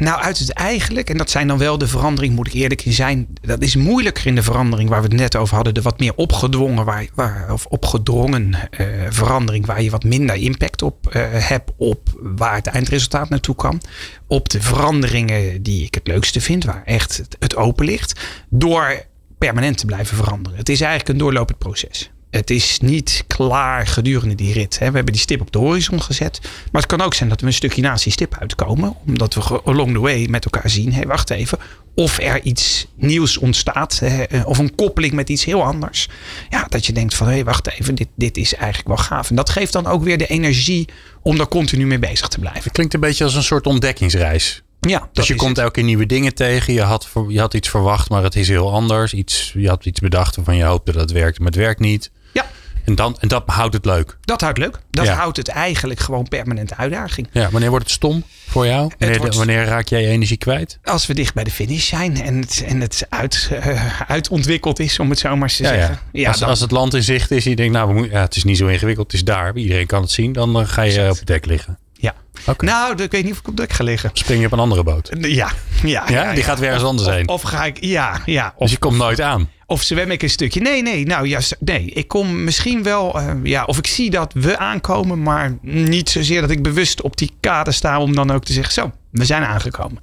Nou, uit het eigenlijk, en dat zijn dan wel de verandering, moet ik eerlijk zijn. Dat is moeilijker in de verandering waar we het net over hadden. De wat meer opgedwongen waar, of opgedrongen uh, verandering, waar je wat minder impact op uh, hebt. Op waar het eindresultaat naartoe kan. Op de veranderingen die ik het leukste vind, waar echt het open ligt. Door permanent te blijven veranderen. Het is eigenlijk een doorlopend proces. Het is niet klaar gedurende die rit. We hebben die stip op de horizon gezet. Maar het kan ook zijn dat we een stukje naast die stip uitkomen. Omdat we along the way met elkaar zien. Hé, wacht even. Of er iets nieuws ontstaat. Of een koppeling met iets heel anders. Ja, dat je denkt van hé, wacht even. Dit, dit is eigenlijk wel gaaf. En dat geeft dan ook weer de energie om daar continu mee bezig te blijven. Het klinkt een beetje als een soort ontdekkingsreis. Ja, dus je komt elke keer nieuwe dingen tegen. Je had, je had iets verwacht, maar het is heel anders. Iets, je had iets bedacht waarvan je hoopte dat het werkte, maar het werkt niet. Ja. En, dan, en dat houdt het leuk. Dat houdt leuk. Dat houdt het eigenlijk gewoon permanente uitdaging. Ja, wanneer wordt het stom voor jou? Wanneer, wanneer raak jij je energie kwijt? Als we dicht bij de finish zijn en het, en het uit, uh, uitontwikkeld is, om het zo maar te zeggen. Ja. als, als het land in zicht is, je denkt, nou, we moeten, ja, het is niet zo ingewikkeld, het is daar. Iedereen kan het zien. Dan ga je op het dek liggen. Ja. Okay. Nou, ik weet niet of ik op dek ga liggen. Spring je op een andere boot? Ja. Ja, ja, ja die gaat weer ergens anders heen. Of, of, ga ik, ja, ja. Of, dus je komt nooit aan. Of zwem ik een stukje? Nee, nee. Nou ja, nee. Ik kom misschien wel. Uh, ja, of ik zie dat we aankomen, maar niet zozeer dat ik bewust op die kade sta om dan ook te zeggen: Zo, we zijn aangekomen.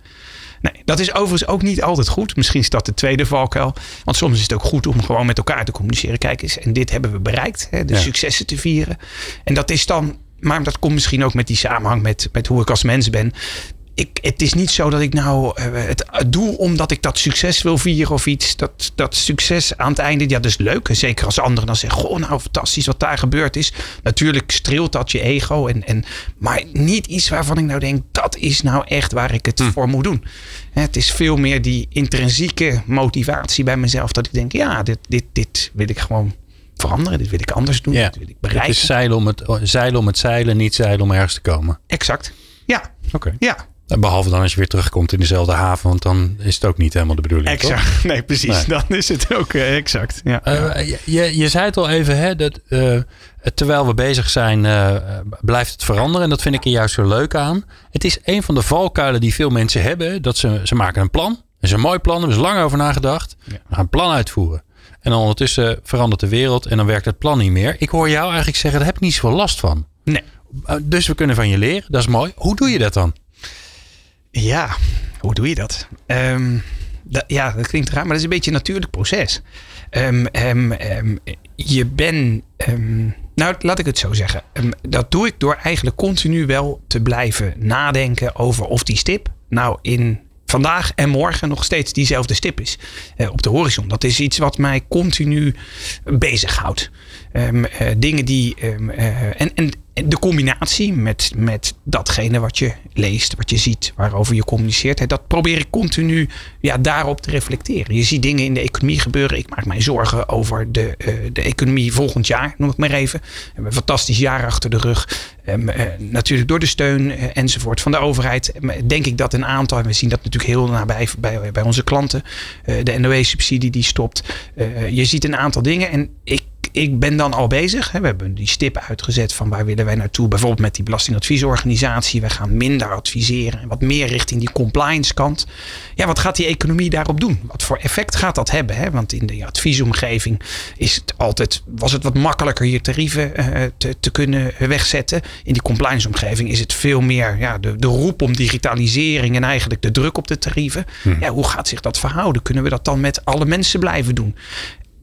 Nee, dat is overigens ook niet altijd goed. Misschien is dat de tweede valkuil. Want soms is het ook goed om gewoon met elkaar te communiceren. Kijk eens, en dit hebben we bereikt. Hè, de ja. successen te vieren. En dat is dan maar dat komt misschien ook met die samenhang met, met hoe ik als mens ben ik, het is niet zo dat ik nou uh, het doe omdat ik dat succes wil vieren of iets. Dat, dat succes aan het einde, ja, dat is leuk. En zeker als anderen dan zeggen: Goh, nou fantastisch wat daar gebeurd is. Natuurlijk streelt dat je ego. En, en, maar niet iets waarvan ik nou denk: dat is nou echt waar ik het hm. voor moet doen. Het is veel meer die intrinsieke motivatie bij mezelf. Dat ik denk: ja, dit, dit, dit wil ik gewoon veranderen. Dit wil ik anders doen. Ja. Dit wil ik bereiken. Het is zeilen om het, zeilen om het zeilen, niet zeilen om ergens te komen. Exact. Ja. Oké. Ja. Behalve dan als je weer terugkomt in dezelfde haven, want dan is het ook niet helemaal de bedoeling. Exact. Toch? *laughs* Nee, precies. Dan is het ook uh, exact. Ja. Uh, je, je zei het al even, hè, dat uh, terwijl we bezig zijn, blijft het veranderen. En dat vind ik er juist zo leuk aan. Het is een van de valkuilen die veel mensen hebben. Dat ze, ze maken een plan. is een mooi plan, er is lang over nagedacht. We gaan een plan uitvoeren. En dan ondertussen verandert de wereld en dan werkt het plan niet meer. Ik hoor jou eigenlijk zeggen, daar heb ik niet zoveel last van. Nee. Dus we kunnen van je leren, dat is mooi. Hoe doe je dat dan? Ja, hoe doe je dat? Ehm, ja, dat klinkt raar, maar dat is een beetje een natuurlijk proces. Ehm, ehm, je bent. nou, laat ik het zo zeggen. Dat doe ik door eigenlijk continu wel te blijven nadenken over of die stip nou in vandaag en morgen nog steeds diezelfde stip is eh, op de horizon. Dat is iets wat mij continu bezighoudt. Ehm, eh, dingen die. ehm, eh, en, en de combinatie met, met datgene wat je leest, wat je ziet, waarover je communiceert, hè, dat probeer ik continu ja, daarop te reflecteren. Je ziet dingen in de economie gebeuren. Ik maak mij zorgen over de, eh, de economie volgend jaar, noem ik maar even. We hebben een fantastisch jaar achter de rug. Ehm, eh, natuurlijk door de steun enzovoort van de overheid. Denk ik dat een aantal, we zien dat natuurlijk heel nabij bij, bij onze klanten, de NOE-subsidie die stopt. Je ziet een aantal dingen en ik ik ben dan al bezig. Hè. We hebben die stip uitgezet van waar willen wij naartoe. Bijvoorbeeld met die belastingadviesorganisatie. We gaan minder adviseren en wat meer richting die compliance kant. Ja, wat gaat die economie daarop doen? Wat voor effect gaat dat hebben? Hè? Want in de adviesomgeving is het altijd, was het wat makkelijker je tarieven eh, te, te kunnen wegzetten. In die compliance omgeving is het veel meer ja, de, de roep om digitalisering en eigenlijk de druk op de tarieven. Ja, hoe gaat zich dat verhouden? Kunnen we dat dan met alle mensen blijven doen?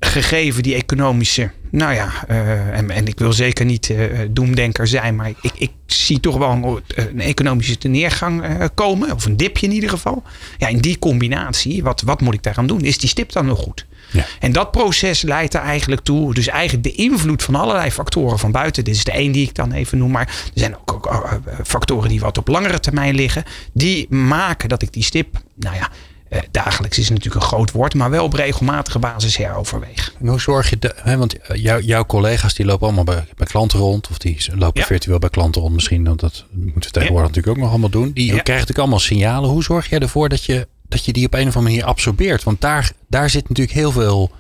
Gegeven die economische, nou ja, uh, en, en ik wil zeker niet uh, doemdenker zijn, maar ik, ik zie toch wel een, een economische neergang uh, komen, of een dipje in ieder geval. Ja, in die combinatie, wat, wat moet ik daaraan doen? Is die stip dan nog goed? Ja. En dat proces leidt er eigenlijk toe. Dus eigenlijk de invloed van allerlei factoren van buiten. Dit is de één die ik dan even noem. Maar er zijn ook, ook factoren die wat op langere termijn liggen. Die maken dat ik die stip, nou ja, uh, dagelijks is natuurlijk een groot woord, maar wel op regelmatige basis heroverweeg. En hoe zorg je, de, hè, want jou, jouw collega's die lopen allemaal bij, bij klanten rond, of die lopen ja. virtueel bij klanten rond misschien, want dat moeten we tegenwoordig ja. natuurlijk ook nog allemaal doen. Die krijgen natuurlijk allemaal signalen. Hoe zorg jij ervoor dat je, dat je die op een of andere manier absorbeert? Want daar, daar zit natuurlijk heel veel,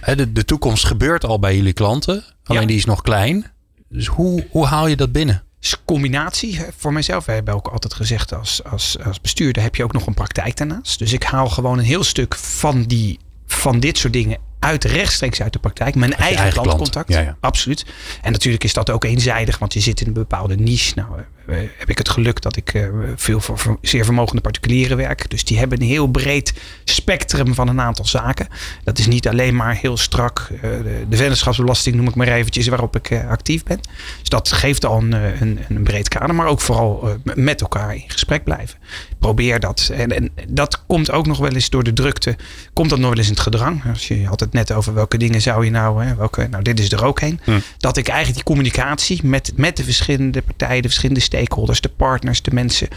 hè, de, de toekomst gebeurt al bij jullie klanten, alleen die is nog klein. Dus hoe, hoe haal je dat binnen? Combinatie voor mijzelf. We hebben ook altijd gezegd als, als, als bestuurder heb je ook nog een praktijk daarnaast. Dus ik haal gewoon een heel stuk van, die, van dit soort dingen uit rechtstreeks uit de praktijk. Mijn eigen, eigen klantcontact. Ja, ja. Absoluut. En natuurlijk is dat ook eenzijdig, want je zit in een bepaalde niche. Nou, heb ik het geluk dat ik uh, veel voor, zeer vermogende particulieren werk. Dus die hebben een heel breed spectrum van een aantal zaken. Dat is niet alleen maar heel strak de, de vennootschapsbelasting, noem ik maar eventjes, waarop ik actief ben. Dus dat geeft al een, een, een breed kader, maar ook vooral met elkaar in gesprek blijven. Probeer dat. En, en dat komt ook nog wel eens door de drukte, komt dat nog wel eens in het gedrang. Als je had het net over welke dingen zou je nou, hè, welke, nou dit is er ook heen. Hm. Dat ik eigenlijk die communicatie met, met de verschillende partijen, de verschillende stakeholders, de partners, de mensen.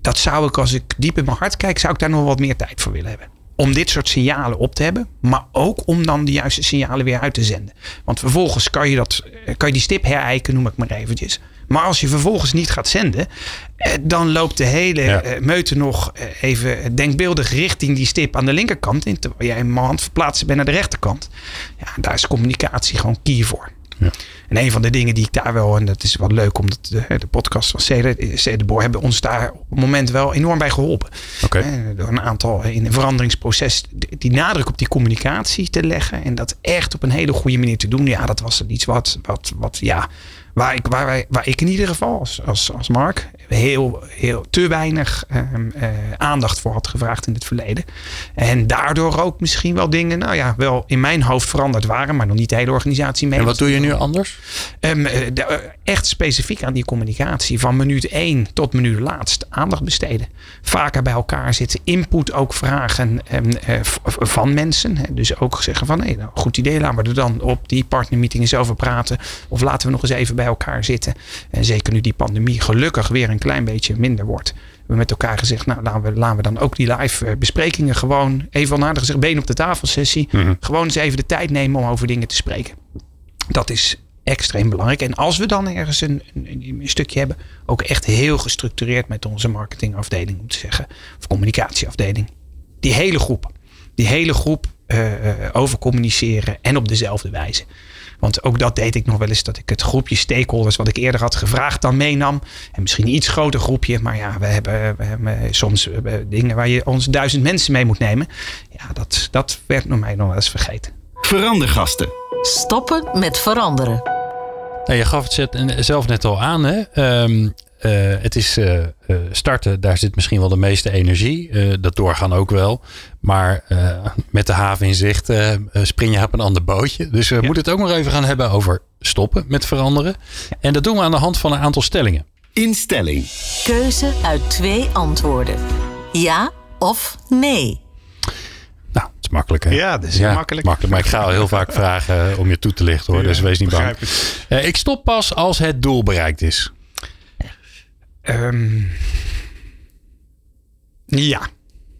Dat zou ik, als ik diep in mijn hart kijk, zou ik daar nog wat meer tijd voor willen hebben. Om dit soort signalen op te hebben, maar ook om dan de juiste signalen weer uit te zenden. Want vervolgens kan je, dat, kan je die stip herijken, noem ik maar eventjes. Maar als je vervolgens niet gaat zenden, dan loopt de hele ja. meute nog even denkbeeldig richting die stip aan de linkerkant. In, terwijl jij mijn hand verplaatsen bent naar de rechterkant. Ja, daar is communicatie gewoon key voor. Ja. En een van de dingen die ik daar wel, en dat is wel leuk, omdat de, de podcast van Cede Boer hebben ons daar op het moment wel enorm bij geholpen. Okay. Door een aantal in een veranderingsproces die nadruk op die communicatie te leggen en dat echt op een hele goede manier te doen. Ja, dat was iets wat, wat, wat ja, waar ik, waar, wij, waar ik in ieder geval als, als, als Mark heel, heel te weinig uh, uh, aandacht voor had gevraagd in het verleden. En daardoor ook misschien wel dingen, nou ja, wel in mijn hoofd veranderd waren, maar nog niet de hele organisatie mee. En wat doe je nu anders? Um, de, echt specifiek aan die communicatie, van minuut 1 tot minuut laatst, aandacht besteden. Vaker bij elkaar zitten, input ook vragen um, uh, van mensen. Dus ook zeggen van, hey, nou, goed idee, laten we er dan op die partnermeeting eens over praten. Of laten we nog eens even bij elkaar zitten. En zeker nu die pandemie gelukkig weer een klein beetje minder wordt. We hebben met elkaar gezegd, nou laten we, laten we dan ook die live besprekingen gewoon even nader gezegd, been op de tafel sessie. Mm -hmm. Gewoon eens even de tijd nemen om over dingen te spreken. Dat is extreem belangrijk. En als we dan ergens een, een, een, stukje hebben, ook echt heel gestructureerd met onze marketingafdeling, te zeggen, of communicatieafdeling. Die hele groep, die hele groep uh, over communiceren en op dezelfde wijze. Want ook dat deed ik nog wel eens. Dat ik het groepje stakeholders wat ik eerder had gevraagd dan meenam. En misschien een iets groter groepje. Maar ja, we hebben, we hebben soms dingen waar je ons duizend mensen mee moet nemen. Ja, dat, dat werd door mij nog wel eens vergeten. Verandergasten. Stoppen met veranderen. Nou, je gaf het zelf net al aan. Hè? Ehm, eh, het is uh, starten, daar zit misschien wel de meeste energie. dat doorgaan ook wel. Maar met de haven in zicht spring je op een ander bootje. Dus we moeten het ook nog even gaan hebben over stoppen met veranderen. En dat doen we aan de hand van een aantal stellingen. Instelling. Keuze uit twee antwoorden. Ja of nee. Het is makkelijk hè? Ja, dat is makkelijk. makkelijk. Maar ik ga al heel vaak *laughs* vragen om je toe te lichten hoor. dus wees niet bang. ik stop pas als het doel bereikt is. Um, ja.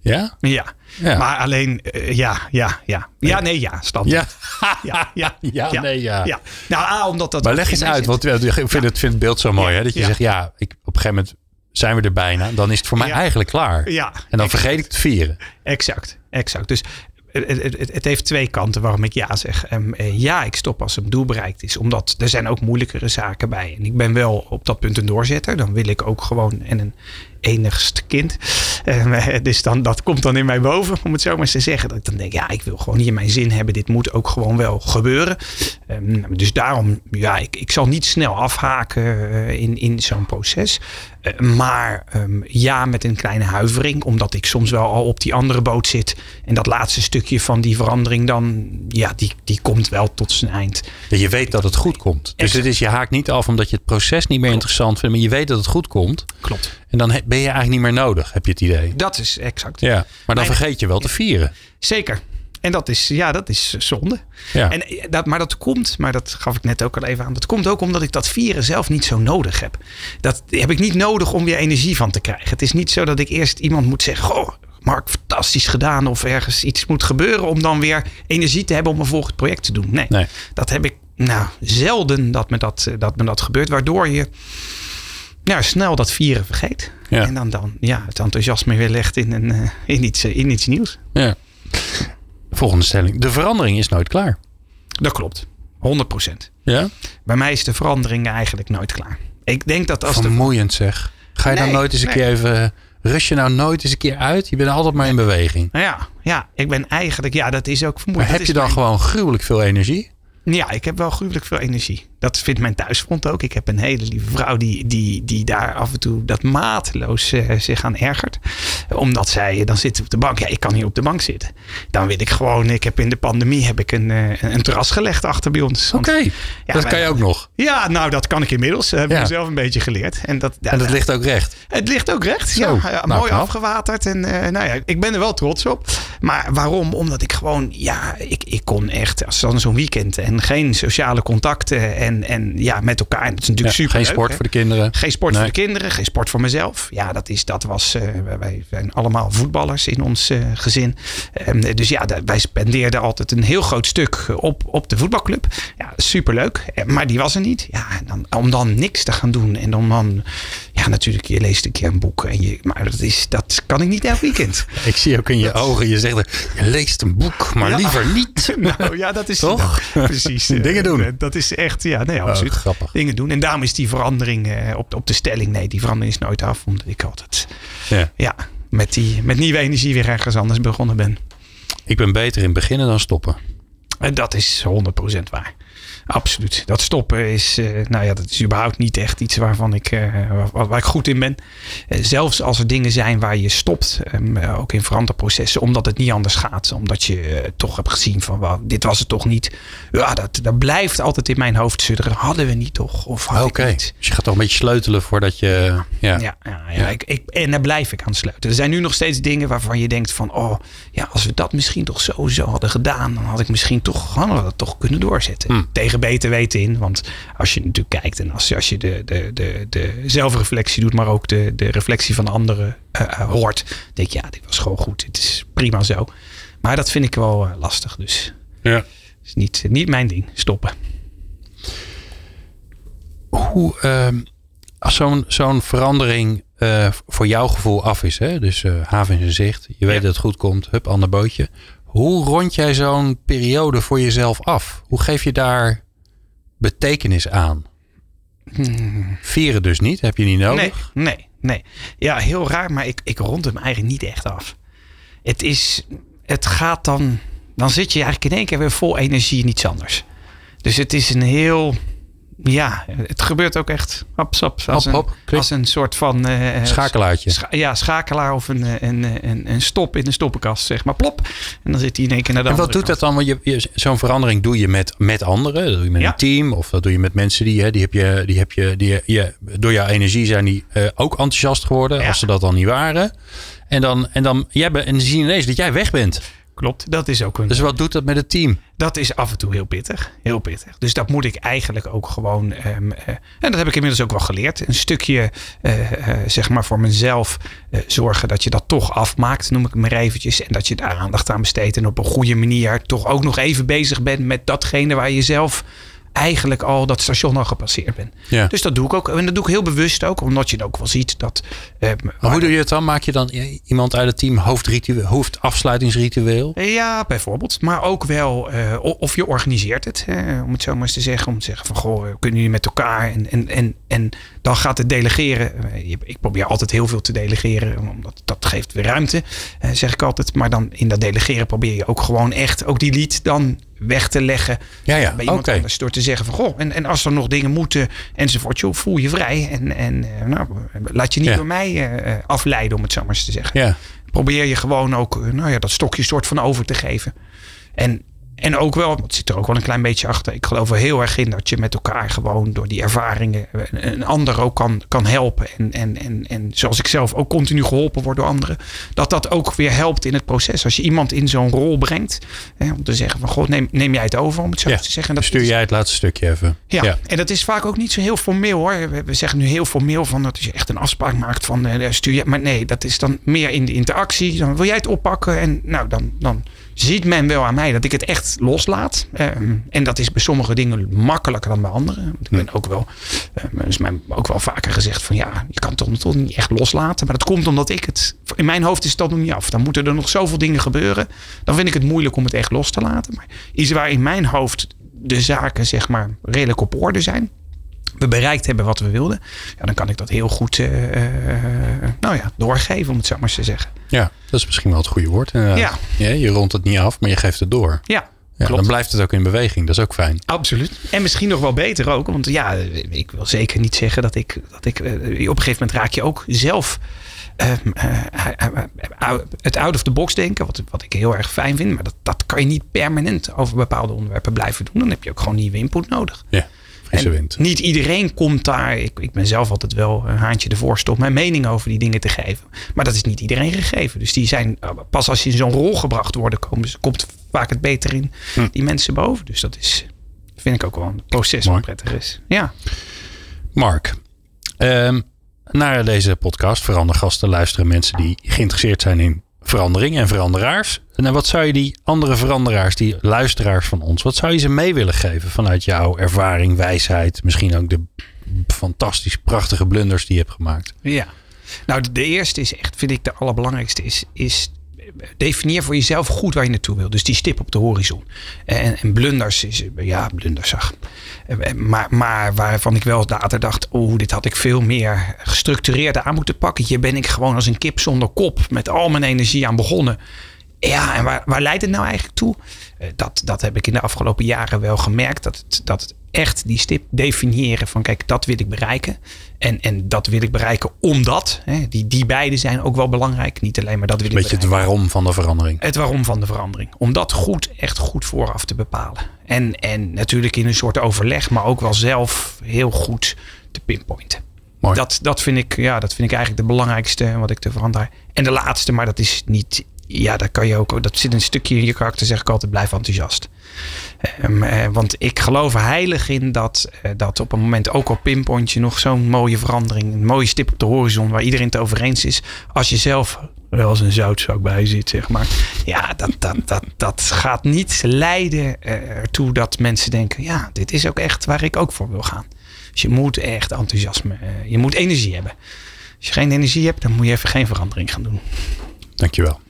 Ja? Ja. ja. Maar alleen, uh, ja, ja, ja. Ja, nee, ja. Stand. Ja. *laughs* ja, ja, ja, nee, ja. ja. Nou, omdat dat... Maar leg eens uit, want ik vind, het, vind het beeld zo mooi. Hè? Dat je zegt, ja, ik, op een gegeven moment zijn we er bijna. Dan is het voor mij eigenlijk klaar. Ja. En dan vergeet ik te vieren. Exact, exact. Dus het, heeft twee kanten waarom ik ja zeg. Um, ja, ik stop als het doel bereikt is. Omdat er zijn ook moeilijkere zaken bij. En ik ben wel op dat punt een doorzetter. Dan wil ik ook gewoon en een enigst kind. Um, dus dan, dat komt dan in mij boven, om het zo maar te zeggen. Dat ik dan denk, ja, ik wil gewoon hier mijn zin hebben. Dit moet ook gewoon wel gebeuren. Um, dus daarom, ja, ik, ik zal niet snel afhaken uh, in, in zo'n proces. Uh, maar um, ja, met een kleine huivering. Omdat ik soms wel al op die andere boot zit. En dat laatste stukje van die verandering dan, ja, die, die komt wel tot zijn eind. Ja, je weet dat het goed komt. Dus het is, je haakt niet af omdat je het proces niet meer Klopt. interessant vindt. Maar je weet dat het goed komt. Klopt. En dan ben je eigenlijk niet meer nodig, heb je het idee. Dat is exact. Ja, maar dan Mijn, vergeet je wel te vieren. Zeker. En dat is, ja, dat is zonde. Ja. En dat, maar dat komt, maar dat gaf ik net ook al even aan. Dat komt ook omdat ik dat vieren zelf niet zo nodig heb. Dat heb ik niet nodig om weer energie van te krijgen. Het is niet zo dat ik eerst iemand moet zeggen: Goh, Mark, fantastisch gedaan. Of ergens iets moet gebeuren om dan weer energie te hebben om een volgend project te doen. Nee, nee. dat heb ik nou zelden dat me dat, dat, me dat gebeurt. Waardoor je ja, snel dat vieren vergeet. Ja. En dan, dan ja, het enthousiasme weer legt in, een, uh, in, iets, in iets nieuws. Ja. Volgende stelling. De verandering is nooit klaar. Dat klopt. 100%. Ja? Bij mij is de verandering eigenlijk nooit klaar. Ik denk dat als Vermoeiend de... zeg. Ga je nee, dan nooit eens een keer even... Rust je nou nooit eens een keer uit? Je bent altijd maar in beweging. Nou ja, ja, ik ben eigenlijk... Ja, dat is ook vermoeiend. Maar heb je dan mijn... gewoon gruwelijk veel energie? Ja, ik heb wel gruwelijk veel energie. Dat vindt mijn thuisfront ook. Ik heb een hele lieve vrouw die, die, die daar af en toe dat mateloos uh, zich aan ergert. Omdat zij, dan zit op de bank. Ja, ik kan hier op de bank zitten. Dan wil ik gewoon, ik heb in de pandemie heb ik een, uh, een terras gelegd achter bij ons. Oké, okay. ja, dat wij, kan je ook nog. Ja, nou dat kan ik inmiddels. Heb ja. ik zelf een beetje geleerd. En dat, ja, en dat ligt ook recht? Het ligt ook recht, Zo, ja. nou, mooi afgewaterd. En uh, nou ja, ik ben er wel trots op. Maar waarom? Omdat ik gewoon, ja, ik, ik kon echt, als dan zo'n weekend en geen sociale contacten en, en ja, met elkaar. En dat is natuurlijk ja, super. Geen sport hè? voor de kinderen. Geen sport nee. voor de kinderen, geen sport voor mezelf. Ja, dat, is, dat was. Uh, wij zijn allemaal voetballers in ons uh, gezin. Um, dus ja, wij spendeerden altijd een heel groot stuk op, op de voetbalclub. Ja, superleuk. Maar die was er niet. Ja, en dan, om dan niks te gaan doen en om dan. Ja, natuurlijk, je leest een keer een boek. En je, maar dat, is, dat kan ik niet elk weekend. *laughs* ik zie ook in je dat, ogen, je zegt, je leest een boek, maar ja, liever niet. *laughs* nou ja, dat is toch? Nou, *laughs* precies. Dingen doen. Dat is echt, ja, nee, absoluut. Oh, grappig. Dingen doen. En daarom is die verandering uh, op, op de stelling, nee, die verandering is nooit af. Omdat ik altijd, ja, ja met, die, met nieuwe energie weer ergens anders begonnen ben. Ik ben beter in beginnen dan stoppen. En dat is 100% waar. Absoluut. Dat stoppen is, uh, nou ja, dat is überhaupt niet echt iets waarvan ik, uh, waar, waar, ik goed in ben. Uh, zelfs als er dingen zijn waar je stopt, um, ook in veranderprocessen, omdat het niet anders gaat. Omdat je toch hebt gezien van, well, dit was het toch niet. Ja, dat, dat blijft altijd in mijn hoofd sudderen. Hadden we niet toch? Of Oké, okay. dus je gaat toch een beetje sleutelen voordat je... Ja, ja, ja, ja, ja. Ik, ik, en daar blijf ik aan sleutelen. Er zijn nu nog steeds dingen waarvan je denkt van, oh, ja, als we dat misschien toch sowieso hadden gedaan, dan had ik misschien toch, hadden we dat toch kunnen doorzetten. Hm. Tegen beter weten in. Want als je natuurlijk kijkt en als, als je de, de, de, de zelfreflectie doet, maar ook de, de reflectie van anderen uh, hoort, denk je, ja, dit was gewoon goed. Het is prima zo. Maar dat vind ik wel uh, lastig. Dus ja. is niet, niet mijn ding. Stoppen. Hoe, uh, als zo'n zo'n verandering voor jouw gevoel af is, hè? dus haven in zicht, je weet ja. dat het goed komt, hup, ander bootje. Hoe rond jij zo'n periode voor jezelf af? Hoe geef je daar betekenis aan? Vieren dus niet, heb je niet Nee, nodig. nee, nee. Ja, heel raar, maar ik, ik rond hem eigenlijk niet echt af. Het is, het gaat dan, dan zit je eigenlijk in één keer weer vol energie in iets anders. Dus het is een heel, ja, het gebeurt ook echt hap, als, Hop, hop, een, klik. als een soort van... eh, Schakelaartje. scha- ja, schakelaar of een, eh, een, een, een, stop in de stoppenkast, zeg maar. Plop. En dan zit hij in één keer naar de En wat doet dat dan? Want je, je- zo'n verandering doe je met, met anderen. Dat doe je met Ja. een team. Of dat doe je met mensen die, hè, die heb je, die heb je, die je, door jouw energie zijn die eh, ook enthousiast geworden. Ja. Als ze dat dan niet waren. En dan, en dan, jij bent, en dan zie je ineens dat jij weg bent. Klopt, dat is ook een... Dus wat doet dat met het team? Dat is af en toe heel pittig. Heel pittig. Dus dat moet ik eigenlijk ook gewoon. ehm, eh, en dat heb ik inmiddels ook wel geleerd. Een stukje, eh, eh, zeg maar, voor mezelf zorgen dat je dat toch afmaakt, noem ik het maar eventjes. En dat je daar aandacht aan besteedt. En op een goede manier toch ook nog even bezig bent met datgene waar je zelf eigenlijk al dat station al gepasseerd bent. Ja. Dus dat doe ik ook. En dat doe ik heel bewust ook, omdat je ook wel ziet dat. eh, Maar hoe doe je het dan? Maak je dan iemand uit het team hoofdritueel, hoofdafsluitingsritueel? Ja, bijvoorbeeld. Maar ook wel, eh, of je organiseert het, eh, om het zo maar eens te zeggen. Om te zeggen van, goh, eh, kunnen jullie met elkaar? En, en, en, en dan gaat het delegeren. Ik probeer altijd heel veel te delegeren, omdat dat geeft weer ruimte, zeg ik altijd. Maar dan in dat delegeren probeer je ook gewoon echt, ook die lied dan weg te leggen Ja, ja. bij iemand anders. Door te zeggen van, goh, en, en als er nog dingen moeten enzovoort, joh, voel je vrij. En, en eh, nou, laat je niet Ja. door mij eh, afleiden, om het zo maar eens te zeggen Ja. probeer je gewoon ook eh, nou ja, dat stokje soort van over te geven. En, en ook wel, het zit er ook wel een klein beetje achter. Ik geloof er heel erg in dat je met elkaar gewoon door die ervaringen een, ander ook kan, kan helpen. En, en, en, en zoals ik zelf ook continu geholpen word door anderen. Dat dat ook weer helpt in het proces. Als je iemand in zo'n rol brengt. Hè, om te zeggen van, god, neem, neem jij het over om het zo Ja. te zeggen. Dat Stuur jij het laatste stukje even. ja. en dat is vaak ook niet zo heel formeel hoor. We, we zeggen nu heel formeel van dat je echt een afspraak maakt van eh, stuur je. Maar nee, dat is dan meer in de interactie. Dan wil jij het oppakken en nou dan, dan ziet men wel aan mij dat ik het echt loslaat. Ehm, en dat is bij sommige dingen makkelijker dan bij anderen. Want ik ben ook wel, eh, er is mij ook wel vaker gezegd van ja, je kan het toch, toch niet echt loslaten. Maar dat komt omdat ik het, in mijn hoofd is dat nog niet af. Dan moeten er nog zoveel dingen gebeuren. Dan vind ik het moeilijk om het echt los te laten. Maar iets waar in mijn hoofd de zaken zeg maar redelijk op orde zijn. We bereikt hebben wat we wilden. Ja, dan kan ik dat heel goed eh, eh, nou ja, doorgeven, om het zo maar eens te zeggen. Ja, dat is misschien wel het goede woord. Ja. Ja, je rondt het niet af, maar je geeft het door. Ja, Ja, klopt. dan blijft het ook in beweging. Dat is ook fijn. Absoluut. En misschien nog wel beter ook. Want ja, ik wil zeker niet zeggen dat ik. Dat ik eh, op een gegeven moment raak je ook zelf. het out of the box denken, wat, wat ik heel erg fijn vind. Maar dat, dat kan je niet permanent over bepaalde onderwerpen blijven doen. Dan heb je ook gewoon nieuwe input nodig. Ja, frisse En wind. Niet iedereen komt daar. Ik, ik ben zelf altijd wel een haantje ervoor stop mijn mening over die dingen te geven. Maar dat is niet iedereen gegeven. Dus die zijn eh, pas als je in zo'n rol gebracht worden, komen, ze- komt vaak het beter in Hm. die mensen boven. Dus dat is, vind ik ook wel een proces Mooi. wat prettig is. Ja. Mark, ehm, naar deze podcast Verandergasten luisteren mensen die geïnteresseerd zijn in verandering en veranderaars. En wat zou je die andere veranderaars, die luisteraars van ons, wat zou je ze mee willen geven vanuit jouw ervaring, wijsheid, misschien ook de fantastisch prachtige blunders die je hebt gemaakt? Ja. Nou, de, eerste is echt, vind ik de allerbelangrijkste, is, is definieer voor jezelf goed waar je naartoe wil. Dus die stip op de horizon. En, en blunders ja, blunders zag. Maar, maar waarvan ik wel later dacht, oeh, dit had ik veel meer gestructureerd aan moeten pakken. Hier ben ik gewoon als een kip zonder kop met al mijn energie aan begonnen. Ja, en waar, waar leidt het nou eigenlijk toe? Eh, Dat, dat heb ik in de afgelopen jaren wel gemerkt. Dat het, dat het echt die stip definiëren van kijk, dat wil ik bereiken. En, en dat wil ik bereiken omdat. Hè, die, die beide zijn ook wel belangrijk. Niet alleen maar dat wil ik Beetje het bereiken. waarom van de verandering. Het waarom van de verandering. Om dat goed, echt goed vooraf te bepalen. En, en natuurlijk in een soort overleg, maar ook wel zelf heel goed te pinpointen. Mooi. Dat, dat, vind ik, ja, dat vind ik eigenlijk de belangrijkste wat ik te veranderen. En de laatste, maar dat is niet. Ja, dat kan je ook. Dat zit een stukje in je karakter, zeg ik altijd, blijf enthousiast. Ehm, eh, want ik geloof heilig in dat, eh, dat op een moment ook al pinpoint je nog zo'n mooie verandering. Een mooie stip op de horizon waar iedereen het over eens is. Als je zelf wel als een zoutzak bij zit, zeg maar. Ja, dat, dat, dat, dat gaat niet leiden eh, ertoe dat mensen denken: ja, dit is ook echt waar ik ook voor wil gaan. Dus je moet echt enthousiasme, je moet energie hebben. Als je geen energie hebt, dan moet je even geen verandering gaan doen. Dankjewel.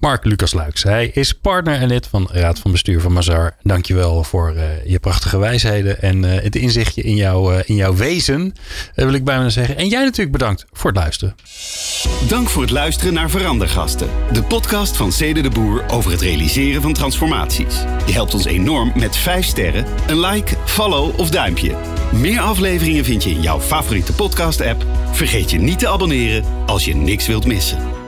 Mark Lucas Luiks. Hij is partner en lid van Raad van Bestuur van Mazar. Dankjewel voor uh, je prachtige wijsheden en uh, het inzichtje in, jou, uh, in jouw wezen, wil ik bijna zeggen. En jij natuurlijk bedankt voor het luisteren. Dank voor het luisteren naar Verandergasten. De podcast van Cede de Boer over het realiseren van transformaties. Je helpt ons enorm met 5 sterren, een like, follow of duimpje. Meer afleveringen vind je in jouw favoriete podcast app. Vergeet je niet te abonneren als je niks wilt missen.